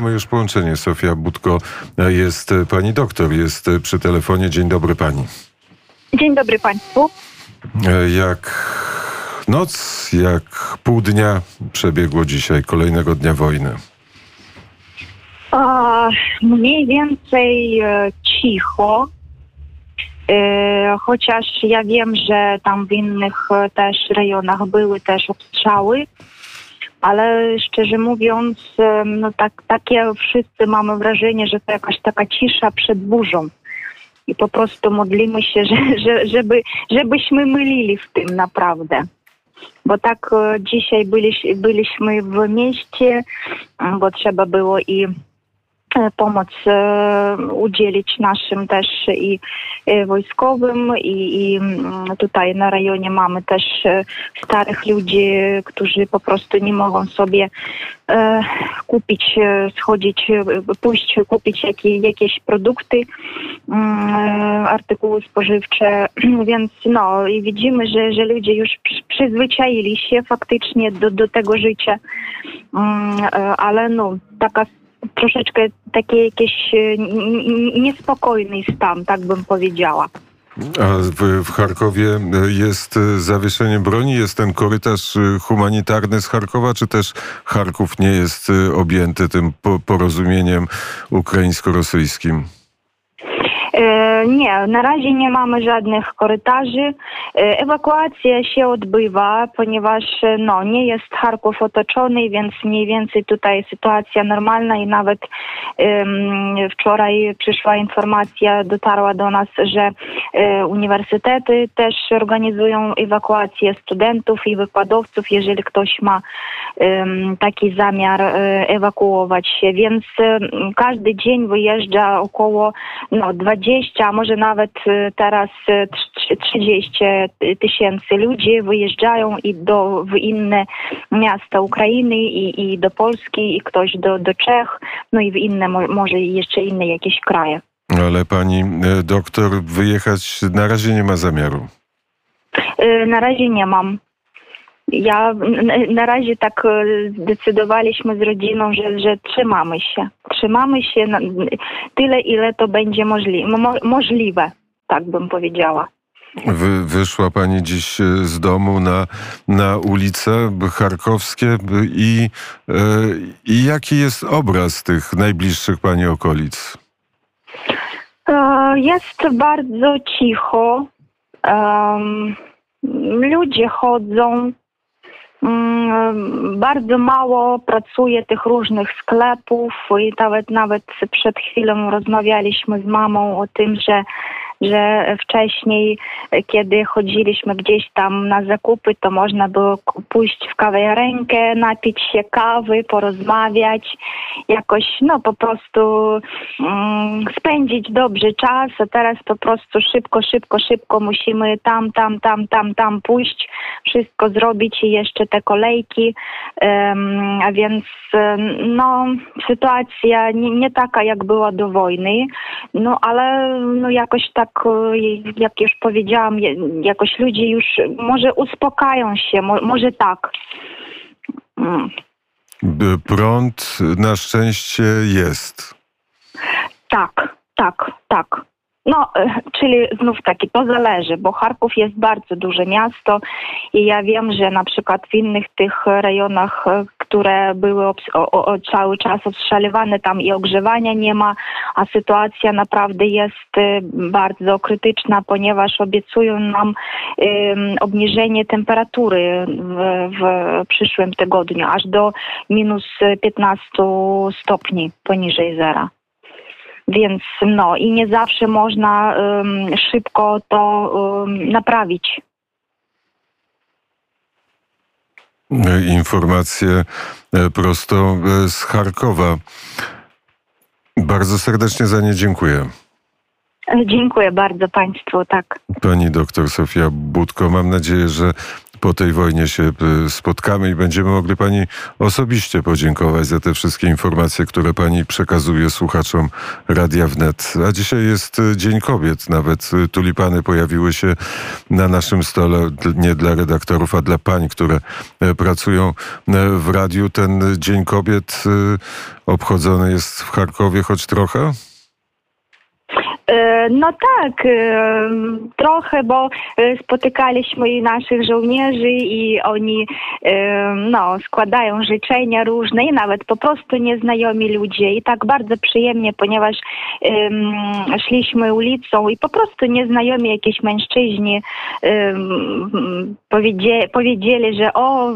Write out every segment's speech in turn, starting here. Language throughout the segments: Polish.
mamy już połączenie. Sofia Budko jest pani doktor, jest przy telefonie. Dzień dobry pani. Dzień dobry państwu. Jak noc, jak pół dnia przebiegło dzisiaj, kolejnego dnia wojny? A, mniej więcej e, cicho. E, chociaż ja wiem, że tam w innych e, też rejonach były też obstrzały, ale szczerze mówiąc, no tak, takie wszyscy mamy wrażenie, że to jakaś taka cisza przed burzą. I po prostu modlimy się, że, że, żeby, żebyśmy mylili w tym naprawdę. Bo tak e, dzisiaj byliś, byliśmy w mieście, bo trzeba było i pomoc e, udzielić naszym też i e, wojskowym i, i mm, tutaj na rejonie mamy też e, starych ludzi, którzy po prostu nie mogą sobie e, kupić, e, schodzić, e, pójść kupić jakie, jakieś produkty, mm, e, artykuły spożywcze, więc no i widzimy, że, że ludzie już przy- przyzwyczaili się faktycznie do, do tego życia, Mm, e, ale no taka troszeczkę taki jakiś e, niespokojny stan, tak bym powiedziała. A w, w Charkowie jest e, zawieszenie broni, jest ten korytarz e, humanitarny z Charkowa, czy też Charków nie jest e, objęty tym po, porozumieniem ukraińsko-rosyjskim? E, Nie, na razie nie mamy żadnych korytarzy. E, Ewakuacja się odbywa, ponieważ e, no, nie jest Charków otoczony, więc mniej więcej tutaj sytuacja normalna i nawet em, wczoraj przyszła informacja, dotarła do nas, że e, uniwersytety też organizują ewakuację studentów i wykładowców, jeżeli ktoś ma em, taki zamiar ewakuować się, więc każdy dzień wyjeżdża około no, 20, a może nawet e, teraz e, trz- 30 tysięcy ludzi wyjeżdżają i do, w inne miasta Ukrainy i, i do Polski i ktoś do, do Czech, no i w inne, mo- może jeszcze inne jakieś kraje. Ale pani e, doktor wyjechać na razie nie ma zamiaru. E, Na razie nie mam. Ja na razie tak e, zdecydowaliśmy z rodziną, że, że trzymamy się. Trzymamy się na, tyle, ile to będzie możli- mo, możliwe, tak bym powiedziała. Wy, wyszła pani dziś e, z domu na, na ulice charkowskie i, e, i jaki jest obraz tych najbliższych pani okolic? Jest bardzo cicho. Em, Ludzie chodzą. Mm, Bardzo mało pracuje tych różnych sklepów i nawet nawet przed chwilą rozmawialiśmy z mamą o tym, że że wcześniej, kiedy chodziliśmy gdzieś tam na zakupy, to można było pójść w kawiarenkę, napić się kawy, porozmawiać, jakoś no po prostu mm, spędzić dobrze czas, a teraz po prostu szybko, szybko, szybko musimy tam, tam, tam, tam, tam pójść, wszystko zrobić i jeszcze te kolejki, em, a więc no sytuacja nie, nie taka jak była do wojny, no ale no jakoś tak, e, jak już powiedziałam, jakoś ludzie już może uspokają się, mo, może tak. Mm. Prąd na szczęście jest. Tak, tak, tak. No, e, czyli znów taki, to zależy, bo Charków jest bardzo duże miasto i ja wiem, że na przykład w innych tych rejonach, e, które były o, o, cały czas obstrzeliwane, tam i ogrzewania nie ma, a sytuacja naprawdę jest e, bardzo krytyczna, ponieważ obiecują nam obniżenie temperatury w, w przyszłym tygodniu, aż do minus 15 stopni poniżej zera. Więc no i nie zawsze można em, szybko to em, naprawić. E, Informacje prosto e, z Charkowa. Bardzo serdecznie za nie dziękuję. Dziękuję bardzo Państwu, tak. Pani doktor Sofia Budko, mam nadzieję, że po tej wojnie się y, spotkamy i będziemy mogli pani osobiście podziękować za te wszystkie informacje, które pani przekazuje słuchaczom Radia Wnet. A dzisiaj jest y, Dzień Kobiet. Nawet y, tulipany pojawiły się na naszym stole, nie dla redaktorów, a dla pań, które pracują w radiu. Ten Dzień Kobiet obchodzony jest w Charkowie choć trochę? E, no tak, e, trochę, bo e, spotykaliśmy naszych żołnierzy i oni no, składają życzenia różne i nawet po prostu nieznajomi ludzie. I tak bardzo przyjemnie, ponieważ um, szliśmy ulicą i po prostu nieznajomi jakieś mężczyźni um, powiedzieli, że o,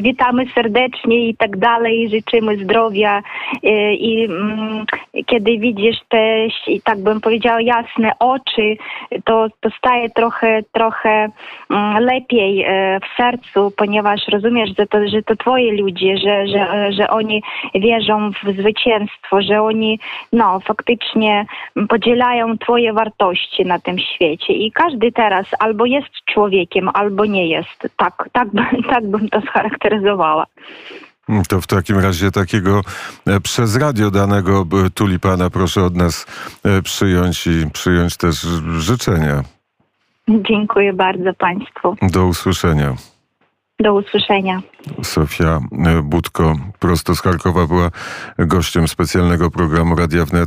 witamy serdecznie i tak dalej, życzymy zdrowia. I um, kiedy widzisz te tak bym powiedziała, jasne oczy, to, to staje trochę, trochę mm, lepiej e, w sercu, ponieważ rozumiesz, że to, że to twoje ludzie, że, że, że oni wierzą w zwycięstwo, że oni no, faktycznie podzielają twoje wartości na tym świecie. I każdy teraz albo jest człowiekiem, albo nie jest. Tak, tak, tak bym to scharakteryzowała. To w takim razie takiego e, przez radio danego e, tulipana proszę od nas e, przyjąć i przyjąć też życzenia. Dziękuję bardzo Państwu. Do usłyszenia. Do usłyszenia. Sofia Budko prosto z Charkowa była gościem specjalnego programu Radia Wnet.